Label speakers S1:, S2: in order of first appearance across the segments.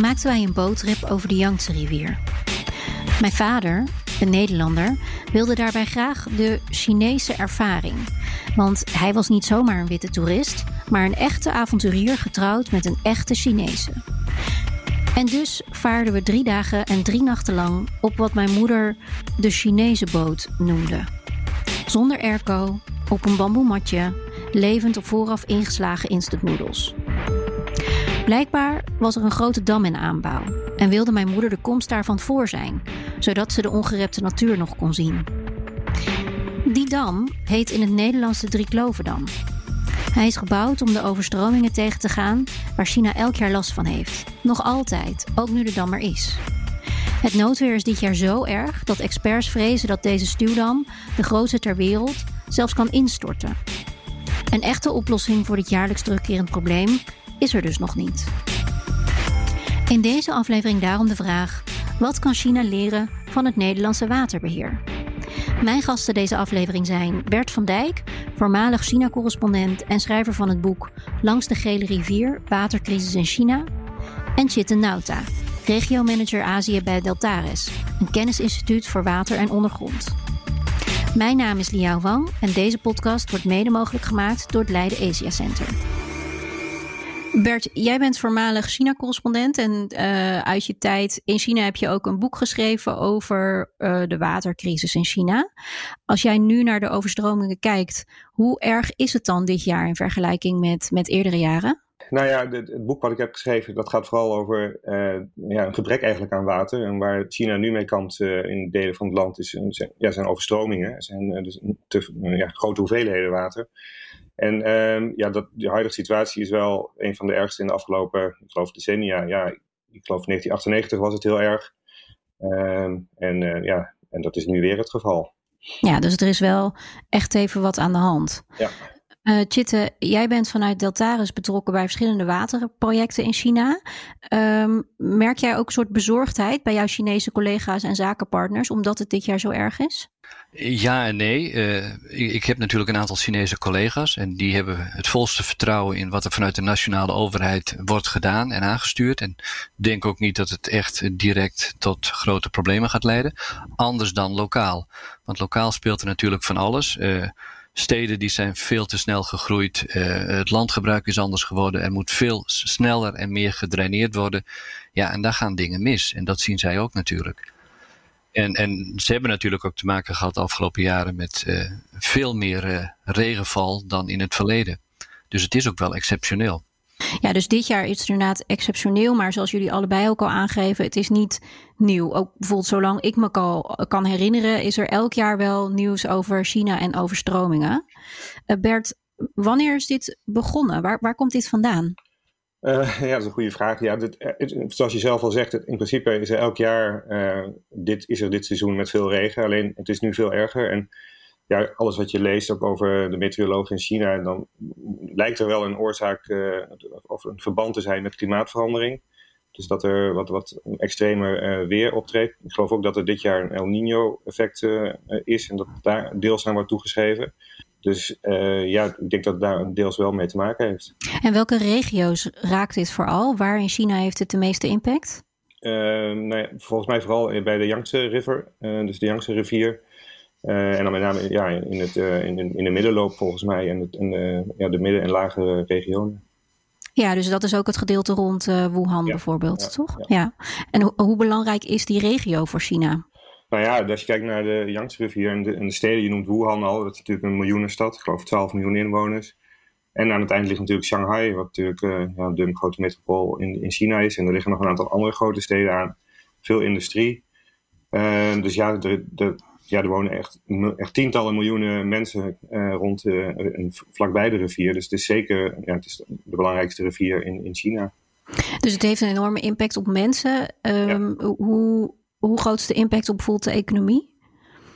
S1: maakten wij een boottrip over de Yangtze rivier. Mijn vader, een Nederlander, wilde daarbij graag de Chinese ervaring. Want hij was niet zomaar een witte toerist, maar een echte avonturier getrouwd met een echte Chinese. En dus vaarden we drie dagen en drie nachten lang op wat mijn moeder de Chinese boot noemde. Zonder airco, op een bamboematje, levend op vooraf ingeslagen instant noedels. Blijkbaar was er een grote dam in aanbouw en wilde mijn moeder de komst daarvan voor zijn, zodat ze de ongerepte natuur nog kon zien. Die dam heet in het Nederlands de Drieklovendam. Hij is gebouwd om de overstromingen tegen te gaan waar China elk jaar last van heeft. Nog altijd, ook nu de dam er is. Het noodweer is dit jaar zo erg dat experts vrezen dat deze stuwdam, de grootste ter wereld, zelfs kan instorten. Een echte oplossing voor dit jaarlijks terugkerend probleem is er dus nog niet. In deze aflevering daarom de vraag: wat kan China leren van het Nederlandse waterbeheer? Mijn gasten deze aflevering zijn Bert van Dijk, voormalig China-correspondent en schrijver van het boek Langs de Gele Rivier: Watercrisis in China, en Chitte Nauta, regiomanager Azië bij Deltares, een kennisinstituut voor water en ondergrond. Mijn naam is Liao Wang en deze podcast wordt mede mogelijk gemaakt door het Leiden Asia Center. Bert, jij bent voormalig China-correspondent en uh, uit je tijd in China heb je ook een boek geschreven over uh, de watercrisis in China. Als jij nu naar de overstromingen kijkt, hoe erg is het dan dit jaar in vergelijking met, met eerdere jaren?
S2: Nou ja, het, boek wat ik heb geschreven, dat gaat vooral over uh, ja, een gebrek eigenlijk aan water. En waar China nu mee kampt in delen van het land, is, zijn, ja, zijn overstromingen. Er zijn dus ja, grote hoeveelheden water. En um, ja, dat, de huidige situatie is wel een van de ergste in de afgelopen, ik geloof, decennia. Ja, ik geloof 1998 was het heel erg. Um, en uh, ja, en dat is nu weer het geval.
S1: Ja, dus er is wel echt even wat aan de hand.
S2: Ja.
S1: Uh, Chitte, jij bent vanuit Deltaris betrokken bij verschillende waterprojecten in China. Um, merk jij ook een soort bezorgdheid bij jouw Chinese collega's en zakenpartners, omdat het dit jaar zo erg is?
S3: Ja en nee. Uh, ik, heb natuurlijk een aantal Chinese collega's en die hebben het volste vertrouwen in wat er vanuit de nationale overheid wordt gedaan en aangestuurd. En denk ook niet dat het echt direct tot grote problemen gaat leiden. Anders dan lokaal. Want lokaal speelt er natuurlijk van alles. Uh, steden die zijn veel te snel gegroeid. Uh, het landgebruik is anders geworden. Er moet veel sneller en meer gedraineerd worden. Ja, en daar gaan dingen mis. En dat zien zij ook natuurlijk. En, en ze hebben natuurlijk ook te maken gehad de afgelopen jaren met uh, veel meer uh, regenval dan in het verleden. Dus het is ook wel exceptioneel.
S1: Ja, dus dit jaar is het inderdaad exceptioneel. Maar zoals jullie allebei ook al aangeven, het is niet nieuw. Ook bijvoorbeeld zolang ik me kan herinneren, is er elk jaar wel nieuws over China en overstromingen. Uh, Bert, wanneer is dit begonnen? Waar, waar komt dit vandaan?
S2: Uh, ja, dat is een goede vraag. Ja, dit, het, zoals je zelf al zegt, in principe is er elk jaar uh, dit, is er dit seizoen met veel regen. Alleen het is nu veel erger. En ja, alles wat je leest ook over de meteorologen in China, dan lijkt er wel een oorzaak of een verband te zijn met klimaatverandering. Dus dat er wat, wat extremer weer optreedt. Ik geloof ook dat er dit jaar een El Nino-effect is en dat daar deels aan wordt toegeschreven. Dus uh, ja, ik denk dat het daar deels wel mee te maken heeft.
S1: En welke regio's raakt dit vooral? Waar in China heeft het de meeste impact?
S2: Uh, nou ja, volgens mij vooral bij de Yangtze River, uh, dus de Yangtze rivier. en dan met name ja, in, het, in, in, de middenloop volgens mij en, het, en ja, de midden- en lagere regionen.
S1: Ja, dus dat is ook het gedeelte rond Wuhan ja, bijvoorbeeld, toch? Ja. ja. En ho hoe belangrijk is die regio voor China?
S2: Nou ja, als je kijkt naar de Yangtze rivier en de, en de steden, je noemt Wuhan al, dat is natuurlijk een miljoenenstad, ik geloof 12 miljoen inwoners. En aan het eind ligt natuurlijk Shanghai, wat natuurlijk uh, ja, de grote metropool in, in China is. En er liggen nog een aantal andere grote steden aan, veel industrie. Uh, dus ja, de, de, ja, er wonen echt, echt tientallen miljoenen mensen rond en vlakbij de rivier. Dus het is zeker ja, het is de belangrijkste rivier in, in China.
S1: Dus het heeft een enorme impact op mensen. Ehm, hoe, hoe groot is de impact op bijvoorbeeld de economie?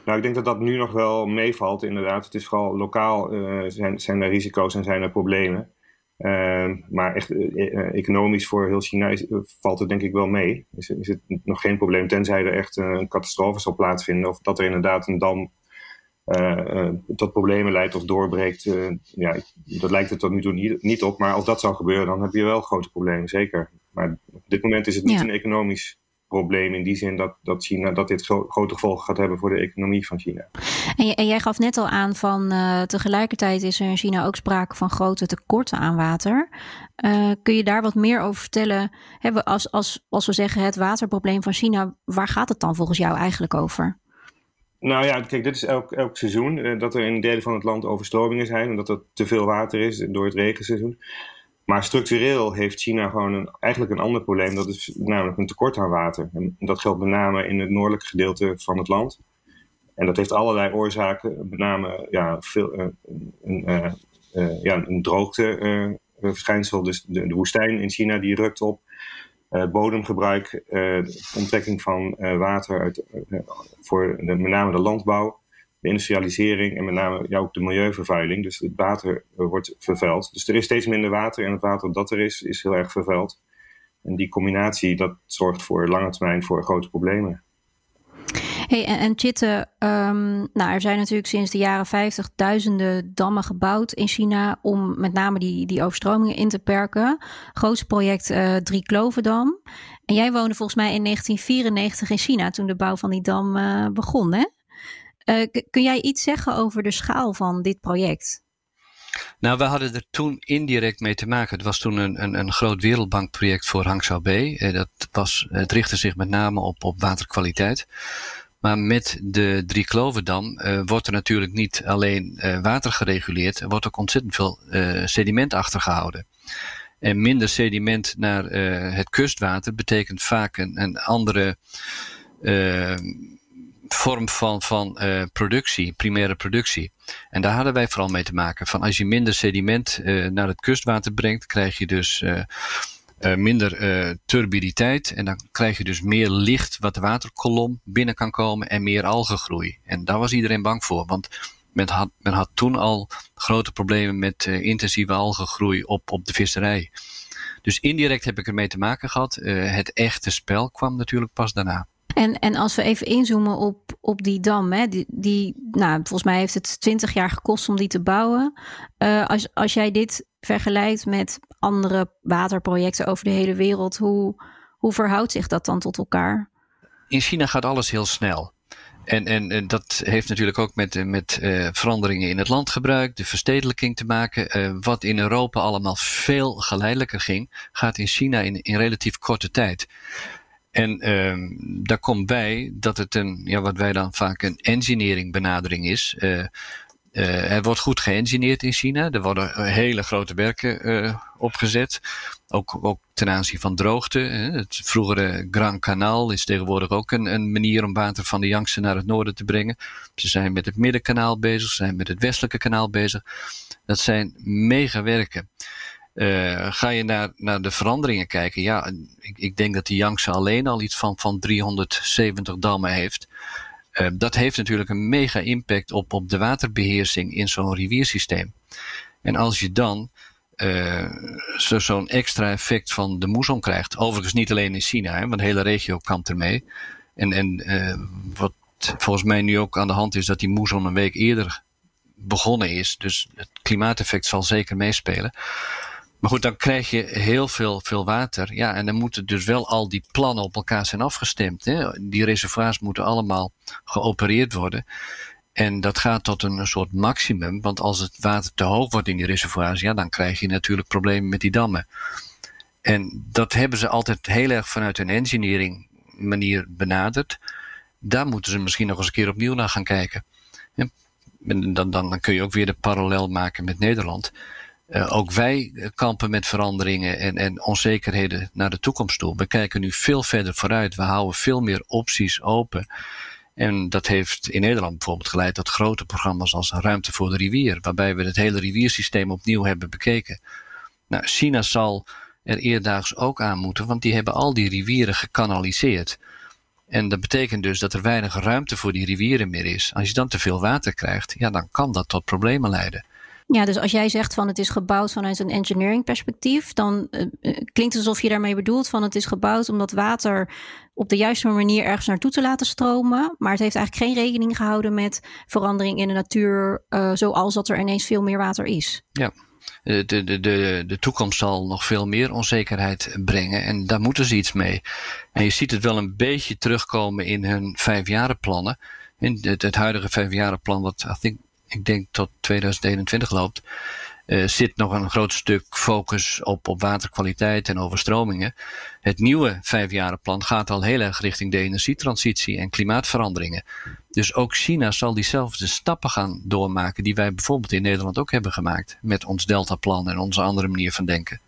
S2: Nou, ik denk dat dat nu nog wel meevalt, inderdaad. Het is vooral lokaal uh, zijn, zijn er risico's en zijn er problemen. Uh, maar echt uh, economisch voor heel China is, valt het denk ik wel mee. Is, is het nog geen probleem, tenzij er echt een catastrofe zal plaatsvinden. Of dat er inderdaad een dam tot problemen leidt of doorbreekt. ja, dat lijkt het tot nu toe niet, niet, op. Maar als dat zou gebeuren, dan heb je wel grote problemen, zeker. Maar op dit moment is het niet een economisch probleem in die zin dat, dat, China, dat dit grote gevolgen gaat hebben voor de economie van China.
S1: En, en jij gaf net al aan van uh, tegelijkertijd is er in China ook sprake van grote tekorten aan water. Uh, kun je daar wat meer over vertellen? Hebben als, als, als we zeggen het waterprobleem van China, waar gaat het dan volgens jou eigenlijk over?
S2: Nou ja, kijk, dit is elk, elk seizoen uh, dat er in delen van het land overstromingen zijn en dat er te veel water is door het regenseizoen. Maar structureel heeft China gewoon eigenlijk een ander probleem. Dat is namelijk een tekort aan water. En dat geldt met name in het noordelijke gedeelte van het land. En dat heeft allerlei oorzaken. Met name ja, veel, uh, een, uh, ja, een droogteverschijnsel. dus de, de, woestijn in China die rukt op. bodemgebruik, onttrekking van water uit, voor met name de landbouw de industrialisering en met name ja, ook de milieuvervuiling. Dus het water wordt vervuild. Dus er is steeds minder water en het water dat er is, is heel erg vervuild. En die combinatie, dat zorgt voor lange termijn voor grote problemen.
S1: Hey, en, en Chitte, um, nou, er zijn natuurlijk sinds de jaren 50 duizenden dammen gebouwd in China om met name die, die overstromingen in te perken. Grootste project uh, Drie Klovendam. En jij woonde volgens mij in 1994 in China toen de bouw van die dam uh, begon, hè? Uh, kun jij iets zeggen over de schaal van dit project?
S3: Nou, we hadden er toen indirect mee te maken. Het was toen een, een, een groot wereldbankproject voor Hangzhou B. Uh, dat was, het richtte zich met name op, op waterkwaliteit. Maar met de Drie Klovendam uh, wordt er natuurlijk niet alleen water gereguleerd, er wordt ook ontzettend veel sediment achtergehouden. En minder sediment naar het kustwater betekent vaak een, een andere vorm van, van uh, productie, primaire productie. En daar hadden wij vooral mee te maken. Van als je minder sediment uh, naar het kustwater brengt, krijg je dus uh, minder turbiditeit. En dan krijg je dus meer licht wat de waterkolom binnen kan komen en meer algengroei. En daar was iedereen bang voor. Want men had, men had toen al grote problemen met intensieve algengroei op, op de visserij. Dus indirect heb ik ermee te maken gehad. het echte spel kwam natuurlijk pas daarna.
S1: En, en als we even inzoomen op, op die dam, hè, die, die, nou, volgens mij heeft het 20 jaar gekost om die te bouwen. Uh, als, als jij dit vergelijkt met andere waterprojecten over de hele wereld, hoe, hoe verhoudt zich dat dan tot elkaar?
S3: In China gaat alles heel snel. En, en, en, dat heeft natuurlijk ook met, met uh, veranderingen in het landgebruik, de verstedelijking te maken. Uh, wat in Europa allemaal veel geleidelijker ging, gaat in China in, in relatief korte tijd. En um, daar komt bij dat het een, ja, wat wij dan vaak een engineering benadering is. Uh, er wordt goed geëngineerd in China. Er worden hele grote werken opgezet. Ook, ook ten aanzien van droogte. Het vroegere Grand Kanaal is tegenwoordig ook een, een manier om water van de Yangtze naar het noorden te brengen. Ze zijn met het Middenkanaal bezig, ze zijn met het Westelijke Kanaal bezig. Dat zijn mega werken. Uh, ga je naar, naar de veranderingen kijken? Ja, ik, ik denk dat de Yangtze alleen al iets van, van 370 dammen heeft. Uh, dat heeft natuurlijk een mega impact op, op de waterbeheersing in zo'n riviersysteem. En als je dan uh, zo'n extra effect van de moeson krijgt, overigens niet alleen in China, hè, want de hele regio kampt ermee. En, en wat volgens mij nu ook aan de hand is, dat die moeson een week eerder begonnen is. Dus het klimaateffect zal zeker meespelen. Maar goed, dan krijg je heel veel, veel water. Ja, en dan moeten dus wel al die plannen op elkaar zijn afgestemd. Hè? Die reservoirs moeten allemaal geopereerd worden. En dat gaat tot een soort maximum. Want als het water te hoog wordt in die reservoirs, ja, dan krijg je natuurlijk problemen met die dammen. En dat hebben ze altijd heel erg vanuit een engineering manier benaderd. Daar moeten ze misschien nog eens een keer opnieuw naar gaan kijken. En dan, dan, dan kun je ook weer de parallel maken met Nederland. Uh, ook wij kampen met veranderingen en, en onzekerheden naar de toekomst toe. We kijken nu veel verder vooruit. We houden veel meer opties open. En dat heeft in Nederland bijvoorbeeld geleid tot grote programma's als Ruimte voor de Rivier, waarbij we het hele riviersysteem opnieuw hebben bekeken. Nou, China zal er eerdaags ook aan moeten, want die hebben al die rivieren gekanaliseerd. En dat betekent dus dat er weinig ruimte voor die rivieren meer is. Als je dan te veel water krijgt, ja, dan kan dat tot problemen leiden.
S1: Ja, dus als jij zegt van het is gebouwd vanuit een engineering perspectief, dan uh, klinkt het alsof je daarmee bedoelt van het is gebouwd om dat water op de juiste manier ergens naartoe te laten stromen. Maar het heeft eigenlijk geen rekening gehouden met verandering in de natuur, uh, zoals dat er ineens veel meer water is.
S3: Ja, de, de, de, de toekomst zal nog veel meer onzekerheid brengen en daar moeten ze iets mee. En je ziet het wel een beetje terugkomen in hun vijfjarenplannen. In het, het huidige vijfjarenplan, wat I think, ik denk tot 2021 loopt, uh, zit nog een groot stuk focus op, op waterkwaliteit en overstromingen. Het nieuwe vijfjarenplan gaat al heel erg richting de energietransitie en klimaatveranderingen. Dus ook China zal diezelfde stappen gaan doormaken die wij bijvoorbeeld in Nederland ook hebben gemaakt met ons Deltaplan en onze andere manier van denken.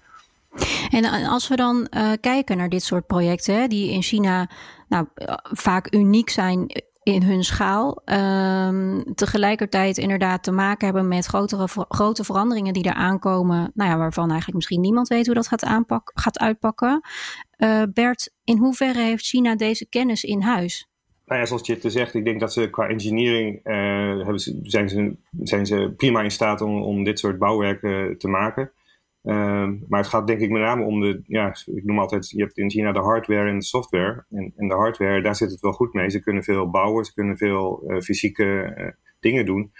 S1: En als we dan uh, kijken naar dit soort projecten, die in China nou, vaak uniek zijn in hun schaal. Um, tegelijkertijd inderdaad te maken hebben met grotere, grote veranderingen die er aankomen. Nou ja, waarvan eigenlijk misschien niemand weet hoe dat gaat, aanpak, gaat uitpakken. Uh, Bert, in hoeverre heeft China deze kennis in huis?
S2: Nou ja, zoals je te zegt, ik denk dat ze qua engineering uh, hebben ze, zijn, ze, zijn ze prima in staat om, om dit soort bouwwerken te maken. Ehm, maar het gaat denk ik met name om de, ja, ik noem altijd, je hebt in China de hardware en de software. En, en de hardware, daar zit het wel goed mee. Ze kunnen veel bouwen, ze kunnen veel uh, fysieke uh, dingen doen.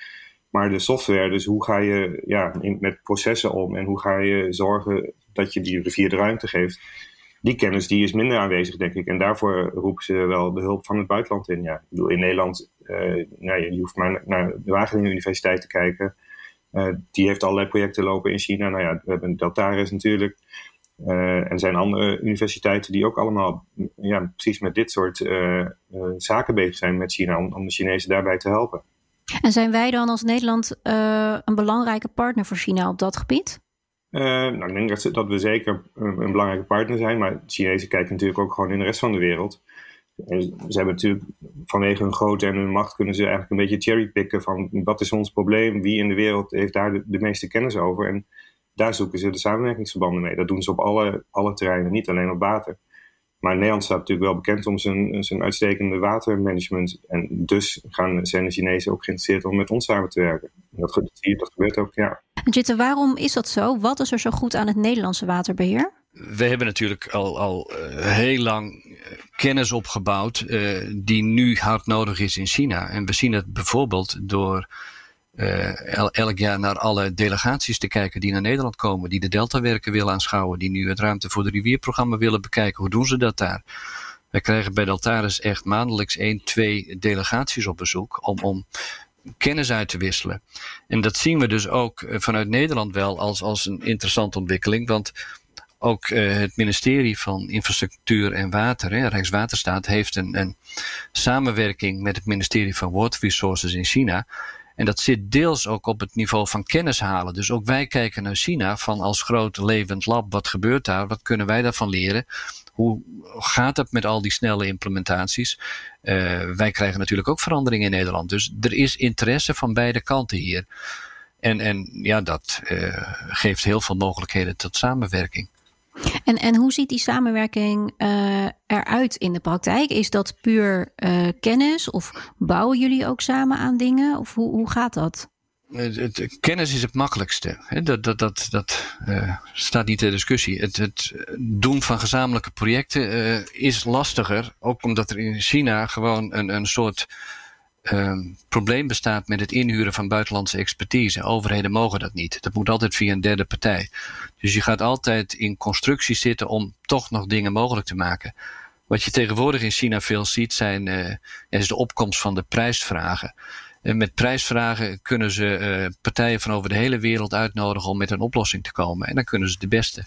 S2: Maar de software, dus hoe ga je ja, in, met processen om en hoe ga je zorgen dat je die rivier de ruimte geeft, die kennis die is minder aanwezig, denk ik. En daarvoor roepen ze wel de hulp van het buitenland in. Ja, ik bedoel, in Nederland, uh, nou, je hoeft maar naar de Wageningen Universiteit te kijken. Uh, die heeft allerlei projecten lopen in China. Nou ja, we hebben Deltaris natuurlijk. Uh, en er zijn andere universiteiten die ook allemaal ja, precies met dit soort uh, zaken bezig zijn met China, om, om, de Chinezen daarbij te helpen.
S1: En zijn wij dan als Nederland een belangrijke partner voor China op dat gebied?
S2: nou, ik denk dat, dat we zeker een, een, belangrijke partner zijn, maar Chinezen kijken natuurlijk ook gewoon in de rest van de wereld. Ze hebben natuurlijk vanwege hun grootte en hun macht kunnen ze eigenlijk een beetje cherrypicken van wat is ons probleem, wie in de wereld heeft daar de, meeste kennis over. En daar zoeken ze de samenwerkingsverbanden mee. Dat doen ze op alle, alle terreinen, niet alleen op water. Maar Nederland staat natuurlijk wel bekend om zijn, zijn uitstekende watermanagement. En dus gaan, zijn de Chinezen ook geïnteresseerd om met ons samen te werken. En dat, dat gebeurt ook, ja.
S1: Jitte, waarom is dat zo? Wat is er zo goed aan het Nederlandse waterbeheer?
S3: We hebben natuurlijk al, al uh, heel lang eh, kennis opgebouwd uh, die nu hard nodig is in China. En we zien het bijvoorbeeld door el, elk jaar naar alle delegaties te kijken die naar Nederland komen, die de Deltawerken willen aanschouwen, die nu het Ruimte voor de Rivierprogramma willen bekijken. Hoe doen ze dat daar? Wij krijgen bij Deltaris echt maandelijks één, twee delegaties op bezoek om, om kennis uit te wisselen. En dat zien we dus ook vanuit Nederland wel als, als een interessante ontwikkeling, want ook uh, het ministerie van Infrastructuur en Water, Rijkswaterstaat, heeft een, een samenwerking met het ministerie van Water Resources in China. En dat zit deels ook op het niveau van kennis halen. Dus ook wij kijken naar China van als groot levend lab, wat gebeurt daar? Wat kunnen wij daarvan leren? Hoe gaat het met al die snelle implementaties? Uh, wij krijgen natuurlijk ook veranderingen in Nederland. Dus er is interesse van beide kanten hier. En, en ja, dat uh, geeft heel veel mogelijkheden tot samenwerking.
S1: En, en hoe ziet die samenwerking uh, eruit in de praktijk? Is dat puur uh, kennis of bouwen jullie ook samen aan dingen? Of hoe, hoe gaat dat?
S3: Het, kennis is het makkelijkste. Dat, dat, dat, dat uh, staat niet ter discussie. Het, het doen van gezamenlijke projecten is lastiger. Ook omdat er in China gewoon een, een soort um, probleem bestaat met het inhuren van buitenlandse expertise. Overheden mogen dat niet. Dat moet altijd via een derde partij. Dus je gaat altijd in constructies zitten om toch nog dingen mogelijk te maken. Wat je tegenwoordig in China veel ziet, zijn, uh, is de opkomst van de prijsvragen. En met prijsvragen kunnen ze uh, partijen van over de hele wereld uitnodigen om met een oplossing te komen. En dan kunnen ze de beste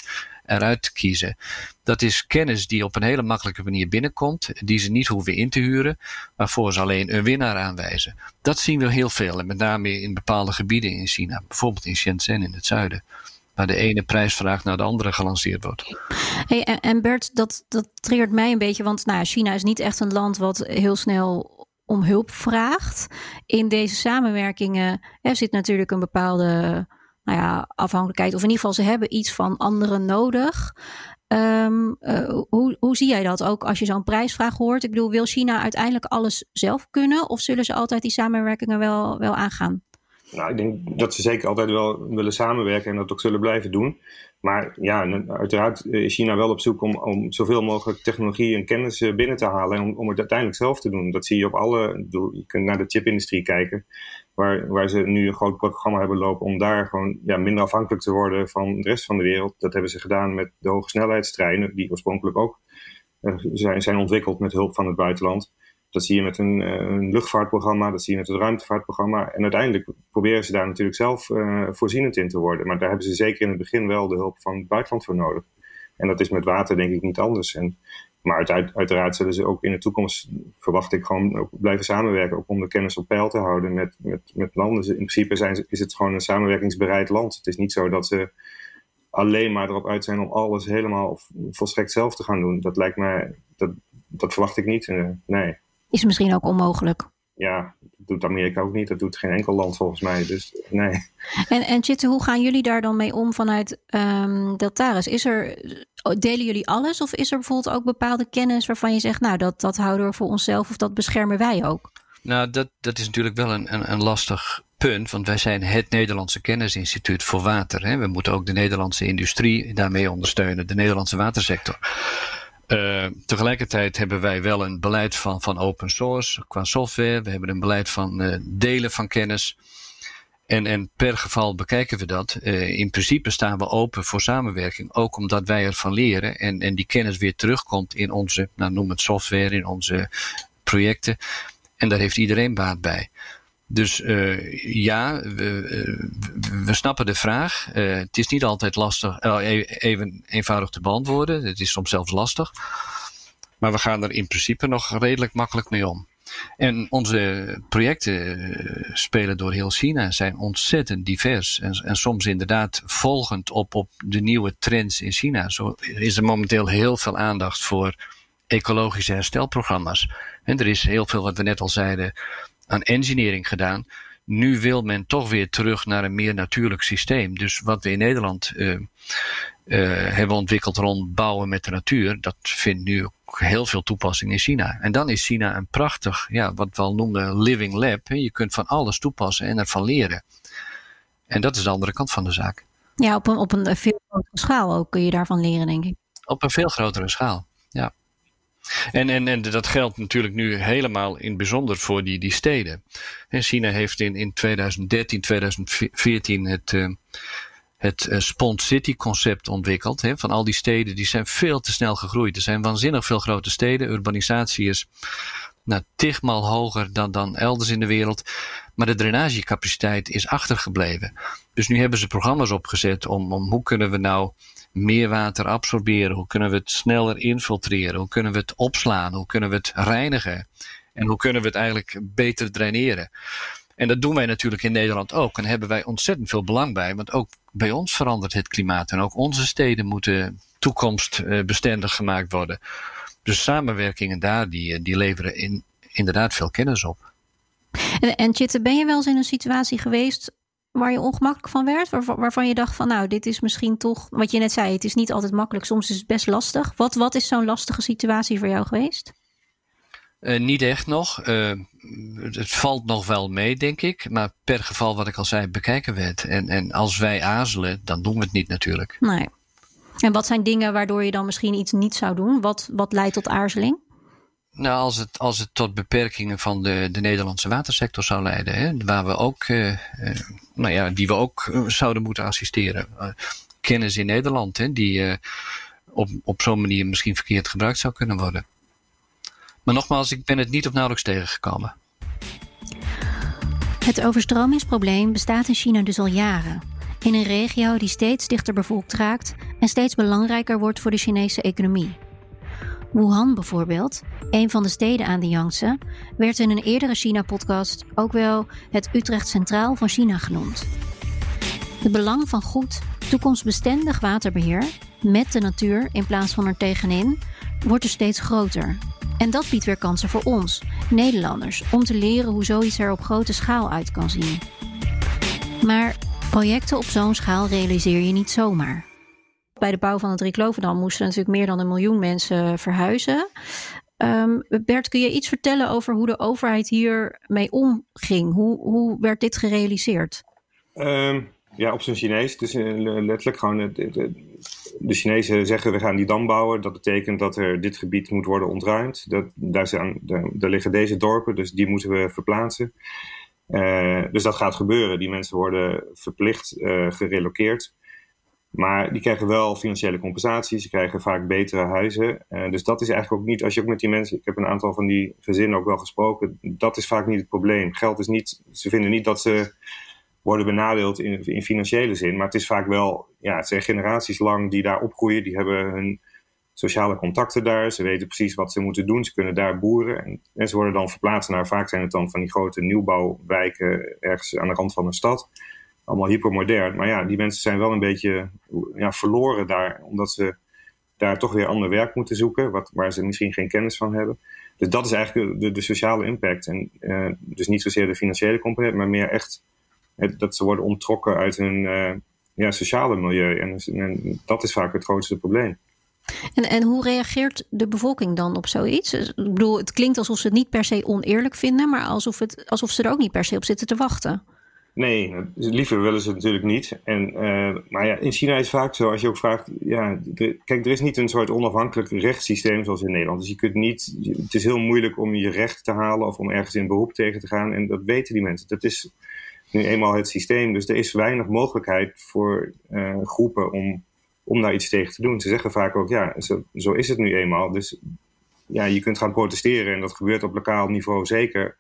S3: eruit kiezen. Dat is kennis die op een hele makkelijke manier binnenkomt, die ze niet hoeven in te huren, waarvoor ze alleen een winnaar aanwijzen. Dat zien we heel veel, en met name in bepaalde gebieden in China, bijvoorbeeld in Shenzhen in het zuiden waar de ene prijsvraag naar de andere gelanceerd wordt.
S1: Hey, en Bert, dat, dat triggert mij een beetje, want nou, China is niet echt een land wat heel snel om hulp vraagt. In deze samenwerkingen er zit natuurlijk een bepaalde nou ja, afhankelijkheid. Of in ieder geval, ze hebben iets van anderen nodig. Um, hoe, hoe zie jij dat ook als je zo'n prijsvraag hoort? Ik bedoel, wil China uiteindelijk alles zelf kunnen? Of zullen ze altijd die samenwerkingen wel, wel aangaan?
S2: Nou, ik denk dat ze zeker altijd wel willen samenwerken en dat ook zullen blijven doen. Maar ja, uiteraard is China wel op zoek om, om zoveel mogelijk technologie en kennis eh, binnen te halen en om, om het uiteindelijk zelf te doen. Dat zie je op alle, je kunt naar de chipindustrie kijken, waar, waar ze nu een groot programma hebben lopen om daar gewoon ja, minder afhankelijk te worden van de rest van de wereld. Dat hebben ze gedaan met de hoge snelheidstreinen, die oorspronkelijk ook uh, zijn, zijn ontwikkeld met hulp van het buitenland. Dat zie je met een, eh, luchtvaartprogramma, dat zie je met het ruimtevaartprogramma. En uiteindelijk proberen ze daar natuurlijk zelf uh, voorzienend in te worden. Maar daar hebben ze zeker in het begin wel de hulp van het buitenland voor nodig. En dat is met water denk ik niet anders. En, maar uit, uiteraard zullen ze ook in de toekomst, verwacht ik, gewoon ook blijven samenwerken. Ook om de kennis op peil te houden met, met, met landen. In principe zijn, is het gewoon een samenwerkingsbereid land. Het is niet zo dat ze alleen maar erop uit zijn om alles helemaal volstrekt zelf te gaan doen. Dat lijkt mij, dat, dat verwacht ik niet. Uh, nee
S1: is misschien ook onmogelijk.
S2: Ja, dat doet Amerika ook niet. Dat doet geen enkel land volgens mij. Dus nee.
S1: En, en Chitte, hoe gaan jullie daar dan mee om vanuit um, Deltaris? Is er, delen jullie alles? Of is er bijvoorbeeld ook bepaalde kennis waarvan je zegt, nou, dat, dat houden we voor onszelf of dat beschermen wij ook?
S3: Nou, dat, dat is natuurlijk wel een, een, een lastig punt, want wij zijn het Nederlandse Kennisinstituut voor Water. Hè. We moeten ook de Nederlandse industrie daarmee ondersteunen, de Nederlandse watersector. Uh, tegelijkertijd hebben wij wel een beleid van, van open source qua software. We hebben een beleid van uh, delen van kennis. En, en per geval bekijken we dat. Uh, in principe staan we open voor samenwerking. Ook omdat wij ervan leren en, en die kennis weer terugkomt in onze, nou noem het software, in onze projecten. En daar heeft iedereen baat bij. Dus uh, ja, we, uh, we, snappen de vraag. Uh, het is niet altijd lastig, e-, even eenvoudig te beantwoorden. Het is soms zelfs lastig. Maar we gaan er in principe nog redelijk makkelijk mee om. En onze projecten spelen door heel China, zijn ontzettend divers. En, en soms inderdaad volgend op, op de nieuwe trends in China. Zo is er momenteel heel veel aandacht voor ecologische herstelprogramma's. En er is heel veel, wat we net al zeiden, aan engineering gedaan. Nu wil men toch weer terug naar een meer natuurlijk systeem. Dus wat we in Nederland uh, uh, hebben ontwikkeld rond bouwen met de natuur, dat vindt nu ook heel veel toepassing in China. En dan is China een prachtig, ja, wat we al noemen living lab. Je kunt van alles toepassen en ervan leren. En dat is de andere kant van de zaak.
S1: Ja, op een, op een veel grotere schaal ook kun je daarvan leren, denk ik.
S3: Op een veel grotere schaal, ja. En, en, en dat geldt natuurlijk nu helemaal in bijzonder voor die, die steden. En China heeft in, in 2013, 2014 het, uh, het uh, City concept ontwikkeld. Hè, van al die steden, die zijn veel te snel gegroeid. Er zijn waanzinnig veel grote steden. Urbanisatie is nou, tigmaal hoger dan, dan elders in de wereld. Maar de drainagecapaciteit is achtergebleven. Dus nu hebben ze programma's opgezet om, om hoe kunnen we nou meer water absorberen? Hoe kunnen we het sneller infiltreren? Hoe kunnen we het opslaan? Hoe kunnen we het reinigen? En hoe kunnen we het eigenlijk beter draineren? En dat doen wij natuurlijk in Nederland ook. En hebben wij ontzettend veel belang bij. Want ook bij ons verandert het klimaat. En ook onze steden moeten toekomstbestendig gemaakt worden. Dus samenwerkingen daar, die, die leveren in, inderdaad veel kennis op.
S1: En, en Chitte, ben je wel eens in een situatie geweest waar je ongemakkelijk van werd? waarvan je dacht van nou, dit is misschien toch, wat je net zei, het is niet altijd makkelijk, soms is het best lastig. Wat, wat is zo'n lastige situatie voor jou geweest?
S3: Uh, niet echt nog. Uh, het valt nog wel mee, denk ik. Maar per geval, wat ik al zei, bekijken we het. En, en als wij aarzelen, dan doen we het niet natuurlijk.
S1: Nee. En wat zijn dingen waardoor je dan misschien iets niet zou doen? Wat, wat leidt tot aarzeling?
S3: Nou, als het, als het tot beperkingen van de, de Nederlandse watersector zou leiden, hè, waar we ook, uh, nou ja, die we ook eh, zouden moeten assisteren. Uh, kennis in Nederland, hè, die op, op zo'n manier misschien verkeerd gebruikt zou kunnen worden. Maar nogmaals, ik ben het niet of nauwelijks tegengekomen.
S1: Het overstromingsprobleem bestaat in China dus al jaren. In een regio die steeds dichter bevolkt raakt en steeds belangrijker wordt voor de Chinese economie. Wuhan bijvoorbeeld, een van de steden aan de Yangtze, werd in een eerdere China-podcast ook wel het Utrecht Centraal van China genoemd. Het belang van goed, toekomstbestendig waterbeheer met de natuur in plaats van er tegenin wordt er steeds groter. En dat biedt weer kansen voor ons, Nederlanders, om te leren hoe zoiets er op grote schaal uit kan zien. Maar projecten op zo'n schaal realiseer je niet zomaar. Bij de bouw van het Riklovendam moesten natuurlijk meer dan een miljoen mensen verhuizen. Um, Bert, kun je iets vertellen over hoe de overheid hiermee omging? Hoe, hoe werd dit gerealiseerd?
S2: Um, ja, op zijn Chinees. Dus letterlijk gewoon de, de, Chinezen zeggen we gaan die dam bouwen. Dat betekent dat er dit gebied moet worden ontruimd. Dat, daar, zijn, daar, liggen deze dorpen, dus die moeten we verplaatsen. Uh, dus dat gaat gebeuren. Die mensen worden verplicht uh, gerelokeerd. Maar die krijgen wel financiële compensaties. Ze krijgen vaak betere huizen. Uh, dus dat is eigenlijk ook niet, als je ook met die mensen, ik heb een aantal van die gezinnen ook wel gesproken, dat is vaak niet het probleem. Geld is niet, ze vinden niet dat ze worden benadeeld in, in financiële zin. Maar het is vaak wel, ja, het zijn generaties lang die daar opgroeien. Die hebben hun sociale contacten daar. Ze weten precies wat ze moeten doen. Ze kunnen daar boeren. En, en ze worden dan verplaatst naar, vaak zijn het dan van die grote nieuwbouwwijken ergens aan de rand van een stad. Allemaal hypermodern. Maar ja, die mensen zijn wel een beetje ja, verloren daar. Omdat ze daar toch weer ander werk moeten zoeken. Wat, waar ze misschien geen kennis van hebben. Dus dat is eigenlijk de, de sociale impact. En uh, dus niet zozeer de financiële component, maar meer echt dat ze worden onttrokken uit hun uh, ja, sociale milieu. En, en, dat is vaak het grootste probleem.
S1: En, en hoe reageert de bevolking dan op zoiets? Ik bedoel, het klinkt alsof ze het niet per se oneerlijk vinden, maar alsof, het, alsof ze er ook niet per se op zitten te wachten.
S2: Nee, liever willen ze natuurlijk niet. En, uh, maar ja, in China is vaak zo, als je ook vraagt, ja, kijk, er is niet een soort onafhankelijk rechtssysteem zoals in Nederland. Dus je kunt niet, het is heel moeilijk om je recht te halen of om ergens in beroep tegen te gaan. En dat weten die mensen. Dat is, nu eenmaal het systeem. Dus er is weinig mogelijkheid voor uh, groepen om, om daar iets tegen te doen. Ze zeggen vaak ook, ja, zo, zo, is het nu eenmaal. Dus ja, je kunt gaan protesteren en dat gebeurt op lokaal niveau zeker.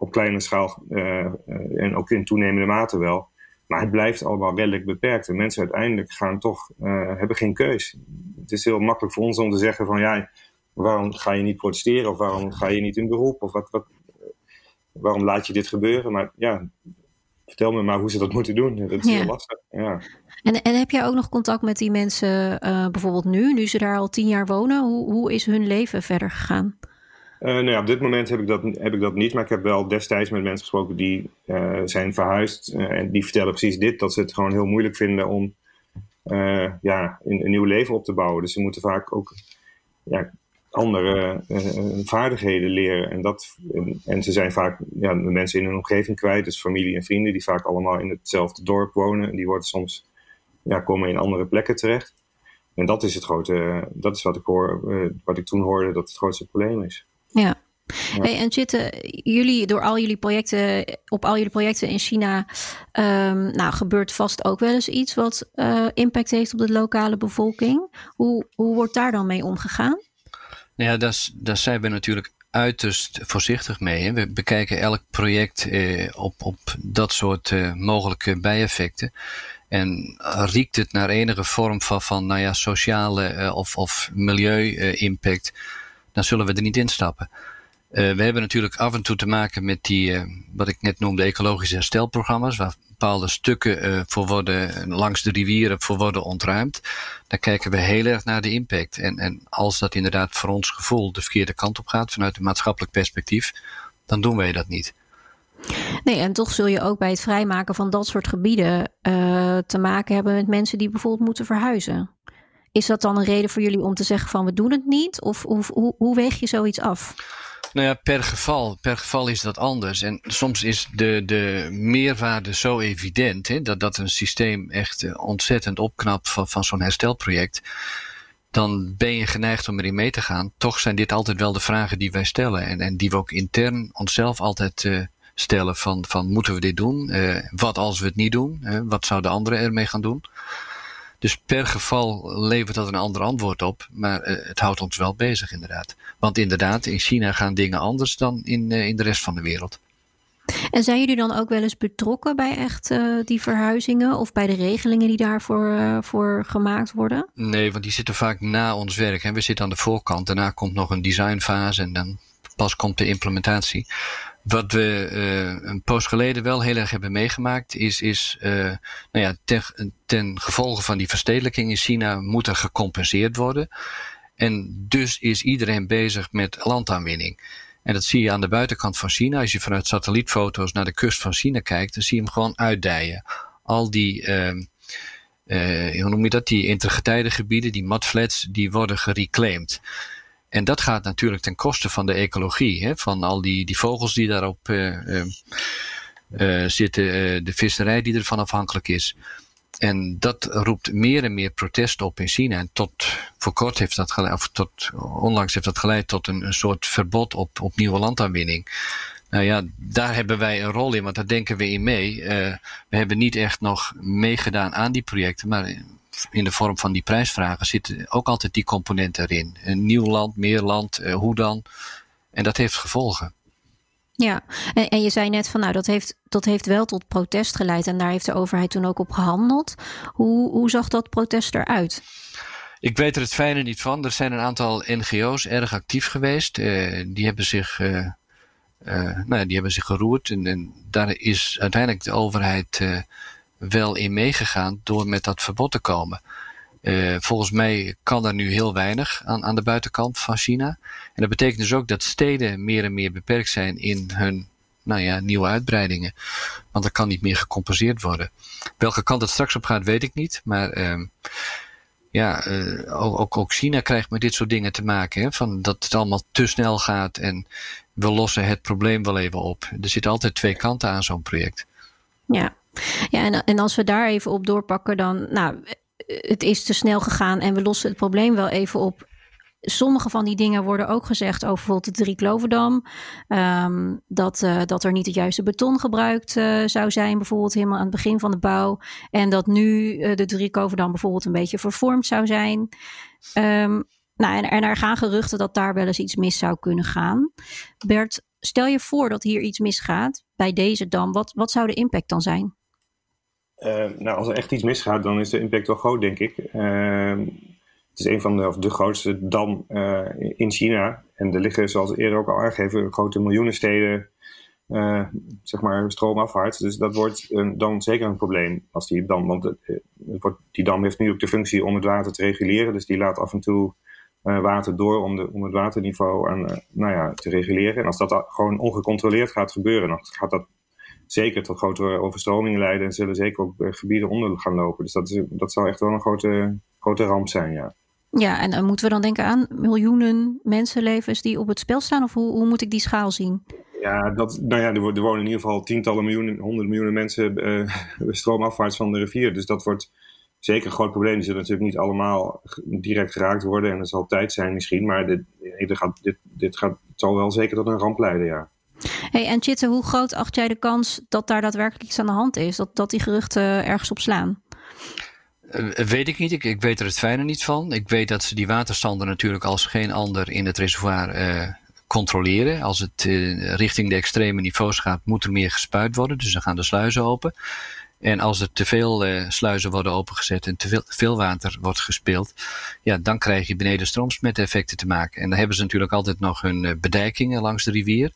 S2: Op kleine schaal uh, en ook in toenemende mate wel. Maar het blijft allemaal redelijk beperkt. En mensen uiteindelijk gaan toch, hebben geen keus. Het is heel makkelijk voor ons om te zeggen van ja, waarom ga je niet protesteren? Of waarom ga je niet in beroep? Of wat, wat, waarom laat je dit gebeuren? Maar ja, vertel me maar hoe ze dat moeten doen. Dat is heel lastig. Ja.
S1: En, en heb jij ook nog contact met die mensen uh, bijvoorbeeld nu, nu ze daar al tien jaar wonen? Hoe, hoe is hun leven verder gegaan?
S2: Uh, nou ja, op dit moment heb ik, dat, heb ik dat niet, maar ik heb wel destijds met mensen gesproken die uh, zijn verhuisd. en die vertellen precies dit, dat ze het gewoon heel moeilijk vinden om ja, een, nieuw leven op te bouwen. Dus ze moeten vaak ook ja, andere vaardigheden leren. En, dat, en, ze zijn vaak ja, de mensen in hun omgeving kwijt, dus familie en vrienden, die vaak allemaal in hetzelfde dorp wonen. En die worden soms, ja, komen in andere plekken terecht. En dat is het grote, dat is wat ik hoor, wat ik toen hoorde, dat het grootste probleem is.
S1: Ja. Hey, en zitten jullie door al jullie projecten, op al jullie projecten in China, um, nou, gebeurt vast ook wel eens iets wat uh, impact heeft op de lokale bevolking. Hoe, hoe wordt daar dan mee omgegaan?
S3: Nou ja, daar, daar zijn we natuurlijk uiterst voorzichtig mee. Hè. We bekijken elk project eh, op, op dat soort eh, mogelijke bijeffecten. En riekt het naar enige vorm van, van nou ja, sociale eh, of, of milieu-impact, dan zullen we er niet instappen. Uh, we hebben natuurlijk af en toe te maken met die, uh, wat ik net noemde, ecologische herstelprogramma's, waar bepaalde stukken uh, voor worden, langs de rivieren voor worden ontruimd. Dan kijken we heel erg naar de impact. En, en als dat inderdaad voor ons gevoel de verkeerde kant op gaat, vanuit een maatschappelijk perspectief, dan doen wij dat niet.
S1: Nee, en toch zul je ook bij het vrijmaken van dat soort gebieden te maken hebben met mensen die bijvoorbeeld moeten verhuizen. Is dat dan een reden voor jullie om te zeggen van we doen het niet? Of hoe, hoe, hoe weeg je zoiets af?
S3: Nou ja, per geval, per geval is dat anders. En soms is de, de meerwaarde zo evident hè, dat, dat een systeem echt eh, ontzettend opknapt van, van zo'n herstelproject. Dan ben je geneigd om erin mee te gaan. Toch zijn dit altijd wel de vragen die wij stellen. En, en die we ook intern onszelf altijd uh, stellen: van, van moeten we dit doen? Uh, wat als we het niet doen? Wat zouden anderen ermee gaan doen? Dus per geval levert dat een ander antwoord op. Maar uh, het houdt ons wel bezig, inderdaad. Want inderdaad, in China gaan dingen anders dan in, uh, in de rest van de wereld.
S1: En zijn jullie dan ook wel eens betrokken bij echt uh, die verhuizingen of bij de regelingen die daarvoor uh, voor gemaakt worden?
S3: Nee, want die zitten vaak na ons werk. Hè. We zitten aan de voorkant, daarna komt nog een designfase en dan pas komt de implementatie. Wat we uh, een poos geleden wel heel erg hebben meegemaakt, is, is uh, nou ja, ten, ten gevolge van die verstedelijking in China moet er gecompenseerd worden. En dus is iedereen bezig met landaanwinning. En dat zie je aan de buitenkant van China. Als je vanuit satellietfoto's naar de kust van China kijkt, dan zie je hem gewoon uitdijen. Al die, uh, hoe noem je dat, die intergetijdengebieden, die mudflats, die worden gereclaimed. En dat gaat natuurlijk ten koste van de ecologie, hè, van al die, die vogels die daarop uh, zitten, de visserij die ervan afhankelijk is. En dat roept meer en meer protest op in China. En tot voor kort heeft dat geleid, of tot onlangs heeft dat geleid tot een, een soort verbod op, op nieuwe landaanwinning. Nou ja, daar hebben wij een rol in, want daar denken we in mee. We hebben niet echt nog meegedaan aan die projecten, maar in de vorm van die prijsvragen zitten ook altijd die componenten erin. Een nieuw land, meer land, uh, hoe dan? En dat heeft gevolgen.
S1: Ja, en, en, je zei net van nou, dat heeft, dat heeft wel tot protest geleid en daar heeft de overheid toen ook op gehandeld. Hoe, hoe zag dat protest eruit?
S3: Ik weet er het fijne niet van. Er zijn een aantal NGO's erg actief geweest. Uh, die hebben zich, uh, uh, nou, die hebben zich geroerd. En, en, daar is uiteindelijk de overheid wel in meegegaan door met dat verbod te komen. Uh, volgens mij kan er nu heel weinig aan, aan de buitenkant van China. En dat betekent dus ook dat steden meer en meer beperkt zijn in hun nou ja, nieuwe uitbreidingen. Want er kan niet meer gecompenseerd worden. Welke kant het straks op gaat, weet ik niet. Maar uh, ja, uh, ook, ook, China krijgt met dit soort dingen te maken. Hè, van dat het allemaal te snel gaat en we lossen het probleem wel even op. Er zitten altijd twee kanten aan zo'n project.
S1: Ja, ja en, en als we daar even op doorpakken, dan. Nou, het is te snel gegaan en we lossen het probleem wel even op. Sommige van die dingen worden ook gezegd over bijvoorbeeld de Driekloverdam. Um, dat, uh, dat er niet het juiste beton gebruikt uh, zou zijn, bijvoorbeeld helemaal aan het begin van de bouw. En dat nu uh, de Driekloverdam bijvoorbeeld een beetje vervormd zou zijn. Um, nou, en, en er gaan geruchten dat daar wel eens iets mis zou kunnen gaan. Bert, stel je voor dat hier iets misgaat bij deze dam. Wat, wat zou de impact dan zijn?
S2: Uh, nou, als er echt iets misgaat, dan is de impact wel groot, denk ik. Uh, het is een van de, de grootste dam uh, in China. En er liggen, zoals eerder ook al aangegeven, grote miljoenensteden, zeg maar, stroomafwaarts. Dus dat wordt dan zeker een probleem als die dam, want het, die dam heeft nu ook de functie om het water te reguleren. Dus die laat af en toe water door om, de, om het waterniveau aan, nou ja, te reguleren. En als dat gewoon ongecontroleerd gaat gebeuren, dan gaat dat zeker tot grotere overstromingen leiden en zullen zeker ook eh, gebieden onder gaan lopen. Dus dat, is, dat zou echt wel een grote, grote ramp zijn, ja.
S1: Ja, en dan moeten we dan denken aan miljoenen mensenlevens die op het spel staan? Of hoe, hoe moet ik die schaal zien?
S2: Ja, dat, nou ja, er, er wonen in ieder geval tientallen miljoenen, honderden miljoenen mensen uh, stroomafwaarts van de rivier. Dus dat wordt zeker een groot probleem. Die zullen natuurlijk niet allemaal direct geraakt worden en er zal tijd zijn misschien. Maar dit, dit, gaat, dit, dit gaat, zal wel zeker tot een ramp leiden, ja.
S1: Hey, en Chitte, hoe groot acht jij de kans dat daar daadwerkelijk iets aan de hand is? Dat, dat die geruchten ergens op slaan?
S3: Uh, weet ik niet. Ik, ik, weet er het fijne niet van. Ik weet dat ze die waterstanden natuurlijk als geen ander in het reservoir uh, controleren. Als het uh, richting de extreme niveaus gaat, moet er meer gespuit worden. Dus dan gaan de sluizen open. En als er te veel sluizen worden opengezet en te veel, veel, water wordt gespeeld, ja, dan krijg je beneden stroomsmet-effecten te maken. En dan hebben ze natuurlijk altijd nog hun bedijkingen langs de rivier.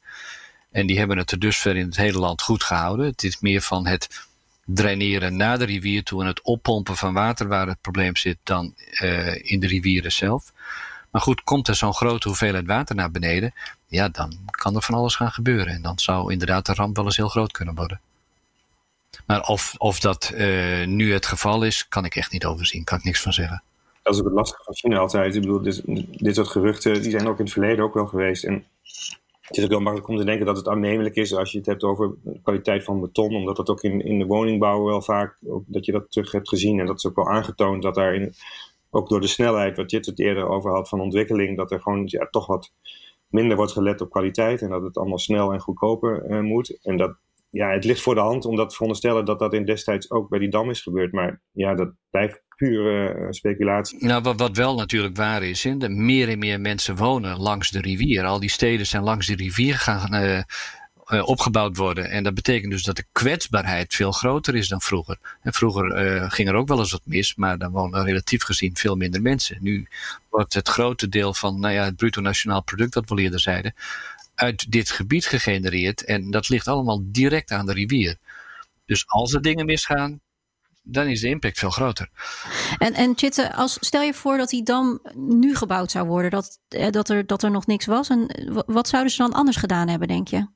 S3: En die hebben het er dusver in het hele land goed gehouden. Het is meer van het draineren naar de rivier toe en het oppompen van water waar het probleem zit dan uh, in de rivieren zelf. Maar goed, komt er zo'n grote hoeveelheid water naar beneden, ja, dan kan er van alles gaan gebeuren. En dan zou inderdaad de ramp wel eens heel groot kunnen worden. Maar of, of dat uh, nu het geval is, kan ik echt niet overzien. Kan ik niks van zeggen.
S2: Dat is ook het lastige van China altijd. Ik bedoel, dit, dit soort geruchten die zijn ook in het verleden ook wel geweest. En het is ook heel makkelijk om te denken dat het aannemelijk is als je het hebt over kwaliteit van beton, omdat dat ook in, in de woningbouw wel vaak, dat je dat terug hebt gezien en dat is ook wel aangetoond dat daar in, ook door de snelheid, wat Jit het eerder over had van ontwikkeling, dat er gewoon ja, toch wat minder wordt gelet op kwaliteit en dat het allemaal snel en goedkoper uh, moet. En dat, ja, het ligt voor de hand om dat te veronderstellen dat dat in destijds ook bij die dam is gebeurd. Maar ja, dat blijft uh, speculatie.
S3: Nou, wat, wat, wel natuurlijk waar is, hè, meer en meer mensen wonen langs de rivier. Al die steden zijn langs de rivier gaan uh, uh, opgebouwd worden. En dat betekent dus dat de kwetsbaarheid veel groter is dan vroeger. En vroeger ging er ook wel eens wat mis, maar dan wonen relatief gezien veel minder mensen. Nu wordt het grote deel van nou ja, het bruto nationaal product, wat we eerder zeiden, uit dit gebied gegenereerd. En dat ligt allemaal direct aan de rivier. Dus als er dingen misgaan, dan is de impact veel groter.
S1: En, en Chitte, als, stel je voor dat hij dan nu gebouwd zou worden, dat, eh, dat, er, dat er nog niks was. En wat zouden ze dan anders gedaan hebben, denk je?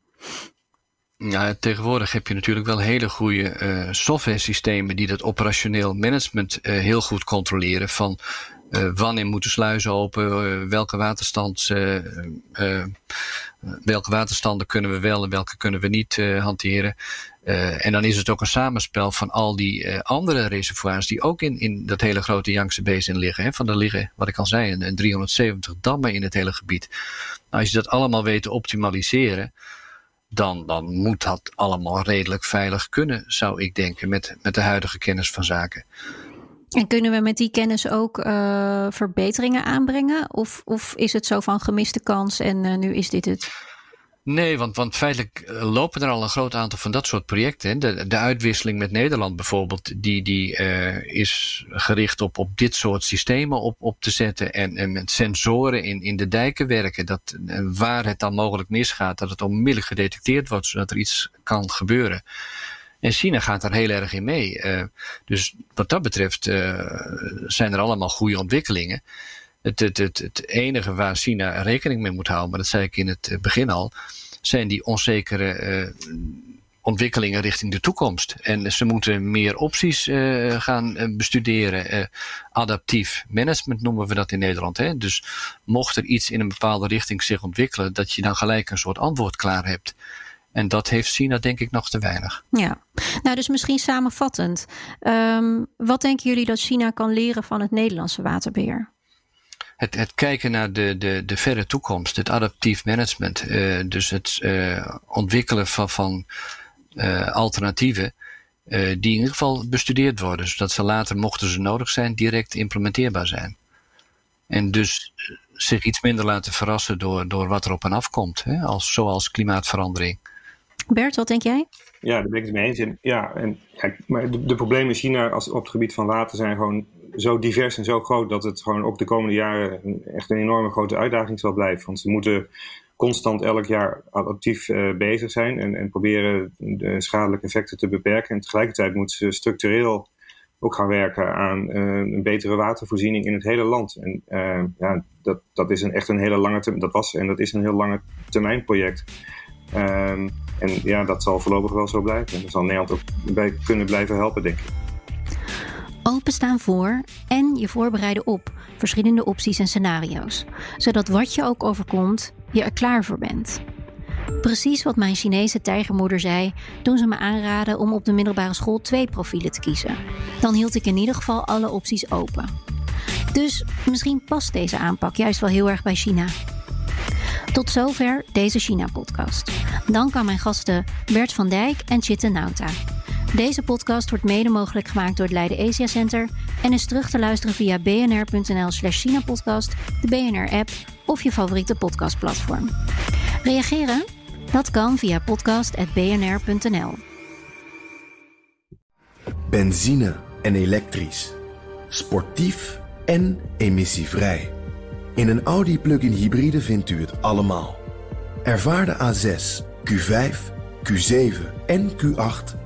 S3: Ja, tegenwoordig heb je natuurlijk wel hele goede uh, software systemen die dat operationeel management uh, heel goed controleren. Van uh, wanneer moeten sluizen open, welke waterstand, welke waterstanden kunnen we wel en welke kunnen we niet hanteren. En dan is het ook een samenspel van al die andere reservoirs die ook in, in dat hele grote Yangtze Basin liggen. Hè. Van er liggen, wat ik al zei, een, een 370 dammen in het hele gebied. Nou, als je dat allemaal weet te optimaliseren dan, dan moet dat allemaal redelijk veilig kunnen, zou ik denken, met, met de huidige kennis van zaken.
S1: En kunnen we met die kennis ook uh, verbeteringen aanbrengen? Of, of is het zo van gemiste kans en nu is dit het?
S3: Nee, want, want feitelijk eh, lopen er al een groot aantal van dat soort projecten. De, de uitwisseling met Nederland bijvoorbeeld, die, die uh, is gericht op, op dit soort systemen op, op te zetten en, en met sensoren in, in de dijken werken. Dat, waar het dan mogelijk misgaat, dat het onmiddellijk gedetecteerd wordt, zodat er iets kan gebeuren. En China gaat daar heel erg in mee. Dus wat dat betreft zijn er allemaal goede ontwikkelingen. Het, het, het, enige waar China rekening mee moet houden, maar dat zei ik in het begin al, zijn die onzekere uh, ontwikkelingen richting de toekomst. En ze moeten meer opties uh, gaan bestuderen. adaptief management noemen we dat in Nederland. Hè? Dus mocht er iets in een bepaalde richting zich ontwikkelen, dat je dan gelijk een soort antwoord klaar hebt. En dat heeft China denk ik nog te weinig.
S1: Ja, nou dus misschien samenvattend. Um, wat denken jullie dat China kan leren van het Nederlandse waterbeheer?
S3: Het, het kijken naar de, de, de verre toekomst, het adaptief management, uh, dus het uh, ontwikkelen van, van uh, alternatieven, die in ieder geval bestudeerd worden, zodat ze later, mochten ze nodig zijn, direct implementeerbaar zijn. En dus zich iets minder laten verrassen door, door wat er op en af komt, hè, als, zoals klimaatverandering.
S1: Bert, wat denk jij?
S2: Ja, daar ben ik het mee eens. ja, en, ja, maar de, de, problemen in China als, op het gebied van water zijn gewoon zo divers en zo groot dat het gewoon ook de komende jaren echt een enorme grote uitdaging zal blijven. Want ze moeten constant elk jaar adaptief uh, bezig zijn en, en, proberen de schadelijke effecten te beperken. En tegelijkertijd moeten ze structureel ook gaan werken aan uh, een betere watervoorziening in het hele land. En uh, ja, dat, dat is een, echt een hele lange termijn, dat was en dat is een heel lange termijn project. Um, en ja, dat zal voorlopig wel zo blijven. En daar zal Nederland ook bij kunnen blijven helpen, denk ik.
S1: Openstaan voor en je voorbereiden op verschillende opties en scenario's, zodat wat je ook overkomt, je er klaar voor bent. Precies wat mijn Chinese tijgermoeder zei toen ze me aanraden om op de middelbare school twee profielen te kiezen. Dan hield ik in ieder geval alle opties open. Dus misschien past deze aanpak juist wel heel erg bij China. Tot zover deze China-podcast. Dank aan mijn gasten Bert van Dijk en Chitte Nauta. Deze podcast wordt mede mogelijk gemaakt door het Leiden Asia Center en is terug te luisteren via bnr.nl/slash China-podcast, de BNR-app of je favoriete podcastplatform. Reageren? Dat kan via podcast.bnr.nl.
S4: Benzine en elektrisch. Sportief en emissievrij. In een Audi plug-in hybride vindt u het allemaal. Ervaar de A6, Q5, Q7 en Q8